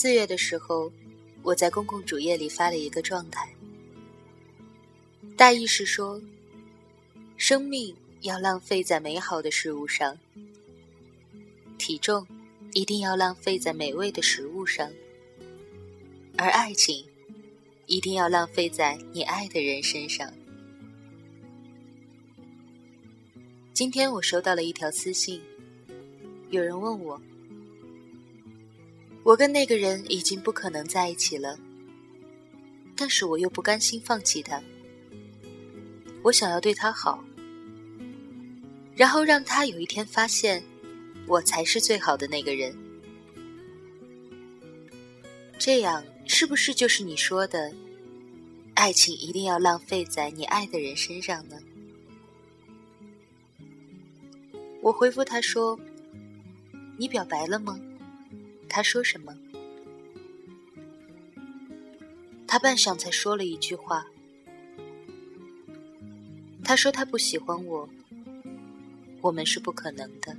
四月的时候，我在公共主页里发了一个状态，大意是说，生命要浪费在美好的事物上，体重一定要浪费在美味的食物上，而爱情一定要浪费在你爱的人身上。今天我收到了一条私信，有人问我。我跟那个人已经不可能在一起了，但是我又不甘心放弃他。我想要对他好，然后让他有一天发现，我才是最好的那个人。这样是不是就是你说的，爱情一定要浪费在你爱的人身上呢？我回复他说：“你表白了吗？”他说什么？他半晌才说了一句话。他说他不喜欢我，我们是不可能的。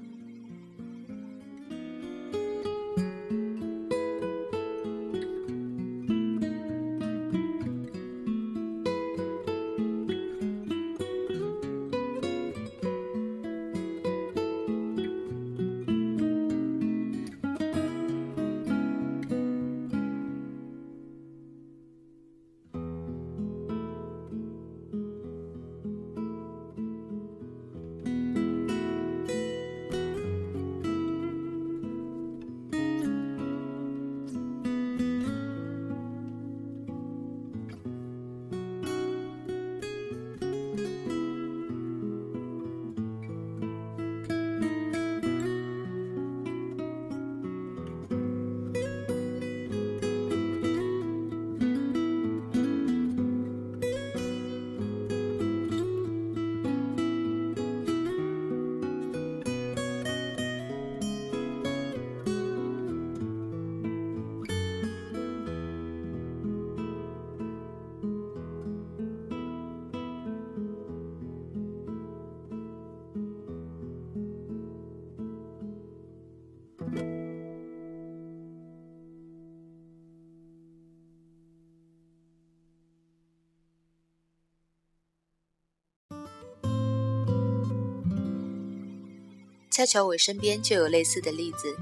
恰巧我身边就有类似的例子。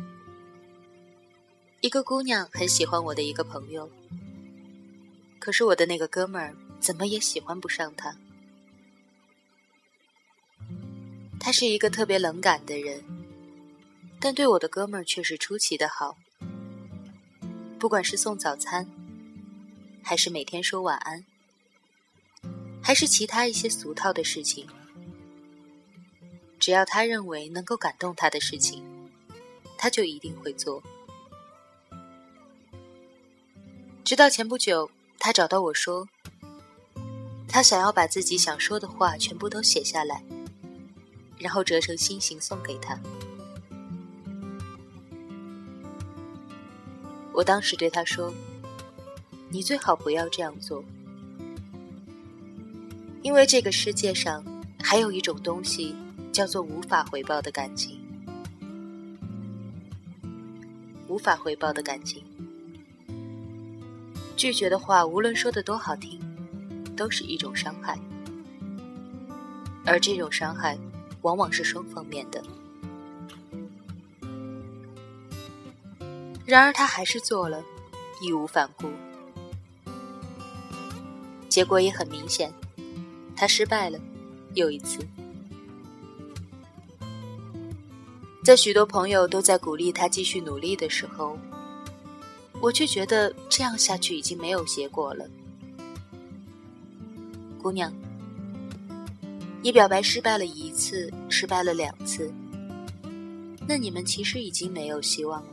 一个姑娘很喜欢我的一个朋友，可是我的那个哥们儿怎么也喜欢不上她。他是一个特别冷感的人，但对我的哥们儿却是出奇的好。不管是送早餐，还是每天说晚安，还是其他一些俗套的事情。只要他认为能够感动他的事情，他就一定会做。直到前不久，他找到我说，他想要把自己想说的话全部都写下来，然后折成心形送给他。我当时对他说：“你最好不要这样做，因为这个世界上还有一种东西。”叫做无法回报的感情，无法回报的感情。拒绝的话，无论说的多好听，都是一种伤害，而这种伤害往往是双方面的。然而他还是做了，义无反顾。结果也很明显，他失败了，又一次。在许多朋友都在鼓励他继续努力的时候，我却觉得这样下去已经没有结果了。姑娘，你表白失败了一次，失败了两次，那你们其实已经没有希望了。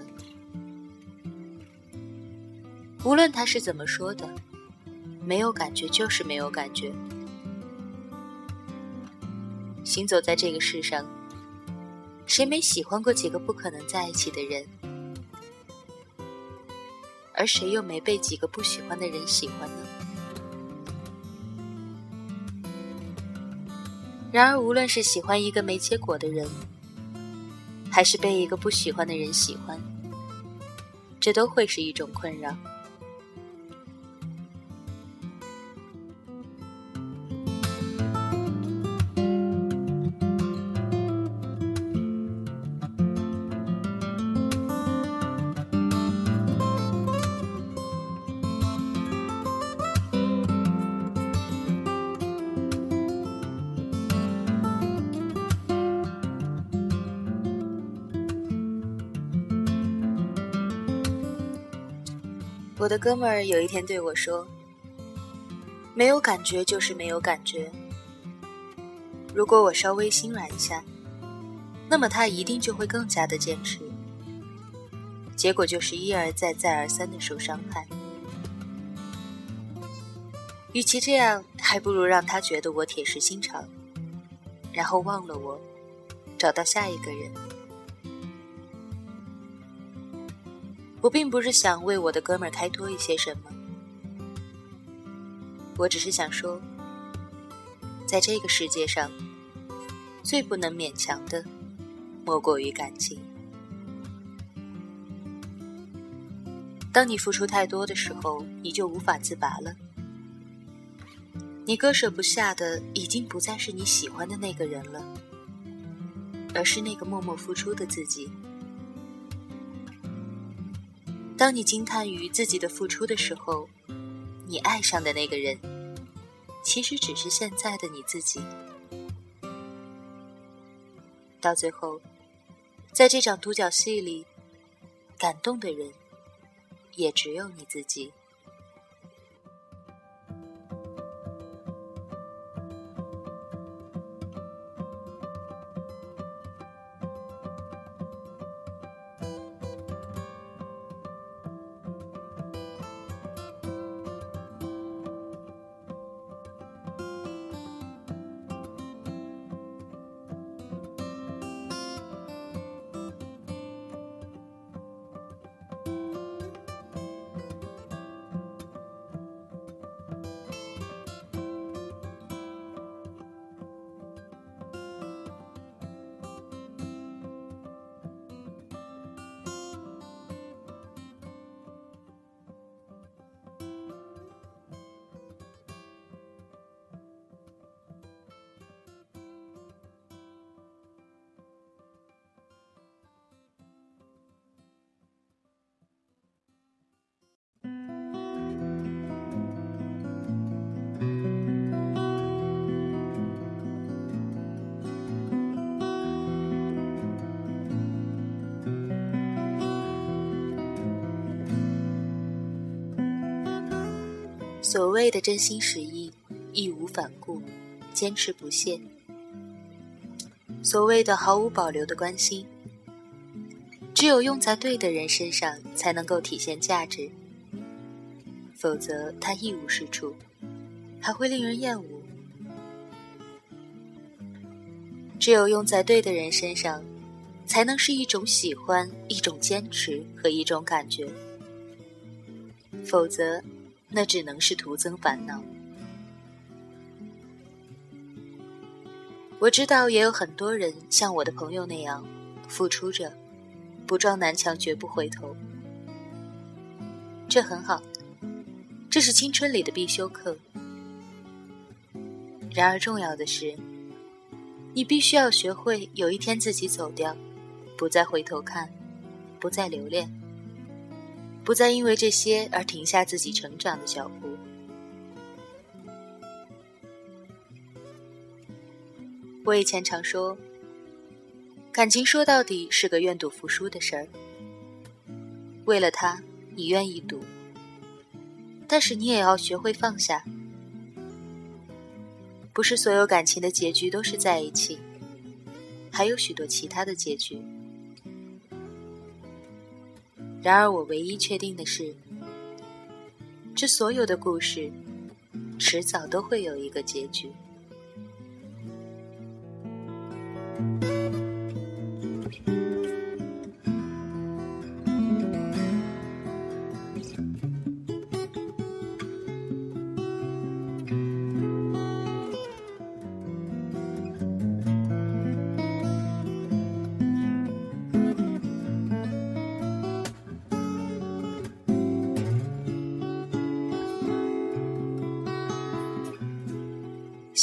无论他是怎么说的，没有感觉就是没有感觉。行走在这个世上。谁没喜欢过几个不可能在一起的人？而谁又没被几个不喜欢的人喜欢呢？然而，无论是喜欢一个没结果的人，还是被一个不喜欢的人喜欢，这都会是一种困扰。我的哥们儿有一天对我说：“没有感觉就是没有感觉。如果我稍微心软一下，那么他一定就会更加的坚持。结果就是一而再、再而三的受伤害。与其这样，还不如让他觉得我铁石心肠，然后忘了我，找到下一个人。”我并不是想为我的哥们儿开脱一些什么，我只是想说，在这个世界上，最不能勉强的，莫过于感情。当你付出太多的时候，你就无法自拔了。你割舍不下的，已经不再是你喜欢的那个人了，而是那个默默付出的自己。当你惊叹于自己的付出的时候，你爱上的那个人，其实只是现在的你自己。到最后，在这场独角戏里，感动的人，也只有你自己。所谓的真心实意、义无反顾、坚持不懈；所谓的毫无保留的关心，只有用在对的人身上才能够体现价值，否则它一无是处，还会令人厌恶。只有用在对的人身上，才能是一种喜欢、一种坚持和一种感觉，否则。那只能是徒增烦恼。我知道也有很多人像我的朋友那样付出着，不撞南墙绝不回头。这很好，这是青春里的必修课。然而重要的是，你必须要学会有一天自己走掉，不再回头看，不再留恋。不再因为这些而停下自己成长的脚步。我以前常说，感情说到底是个愿赌服输的事儿。为了他，你愿意赌，但是你也要学会放下。不是所有感情的结局都是在一起，还有许多其他的结局。然而，我唯一确定的是，这所有的故事，迟早都会有一个结局。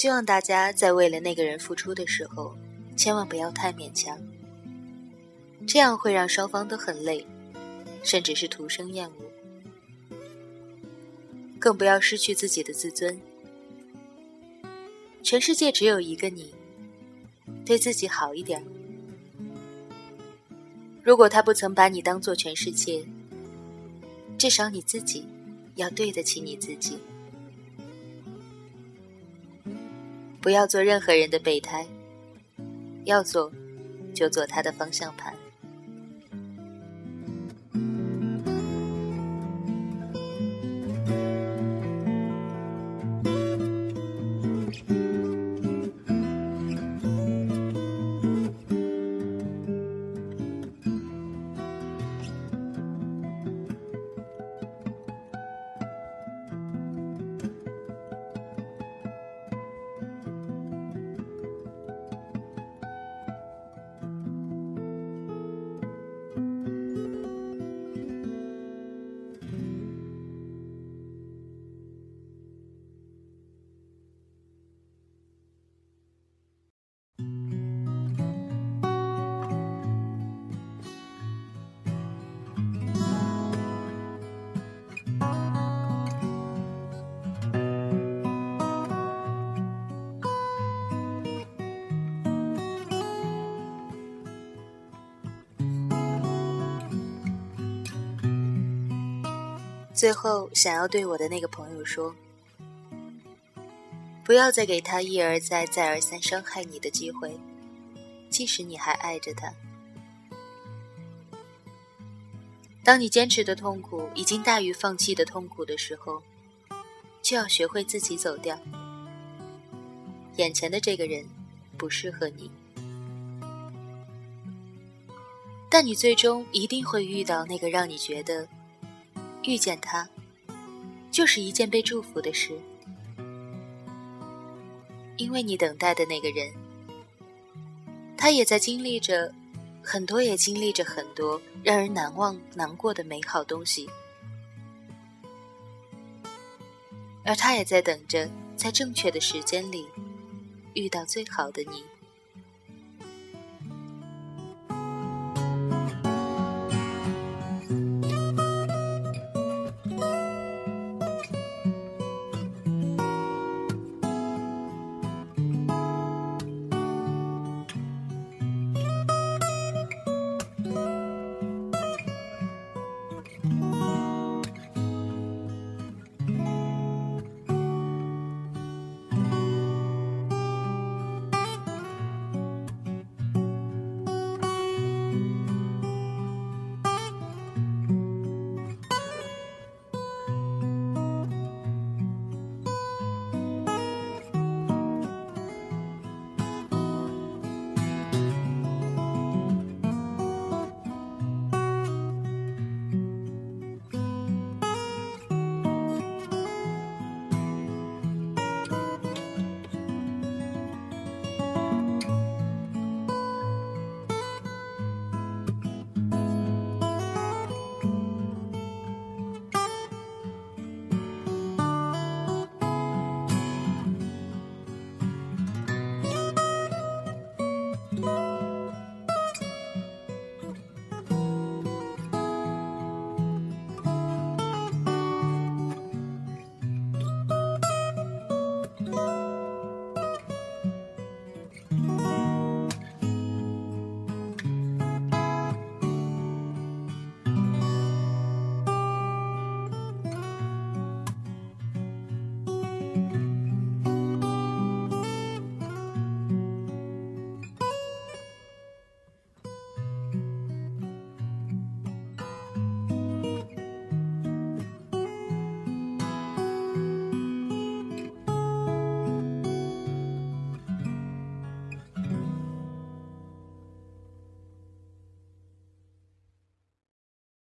希望大家在为了那个人付出的时候，千万不要太勉强，这样会让双方都很累，甚至是徒生厌恶。更不要失去自己的自尊。全世界只有一个你，对自己好一点。如果他不曾把你当做全世界，至少你自己要对得起你自己。不要做任何人的备胎，要做就做他的方向盘。最后，想要对我的那个朋友说：不要再给他一而再、再而三伤害你的机会，即使你还爱着他。当你坚持的痛苦已经大于放弃的痛苦的时候，就要学会自己走掉。眼前的这个人不适合你，但你最终一定会遇到那个让你觉得。遇见他，就是一件被祝福的事，因为你等待的那个人，他也在经历着很多，也经历着很多让人难忘、难过的美好东西，而他也在等着，在正确的时间里遇到最好的你。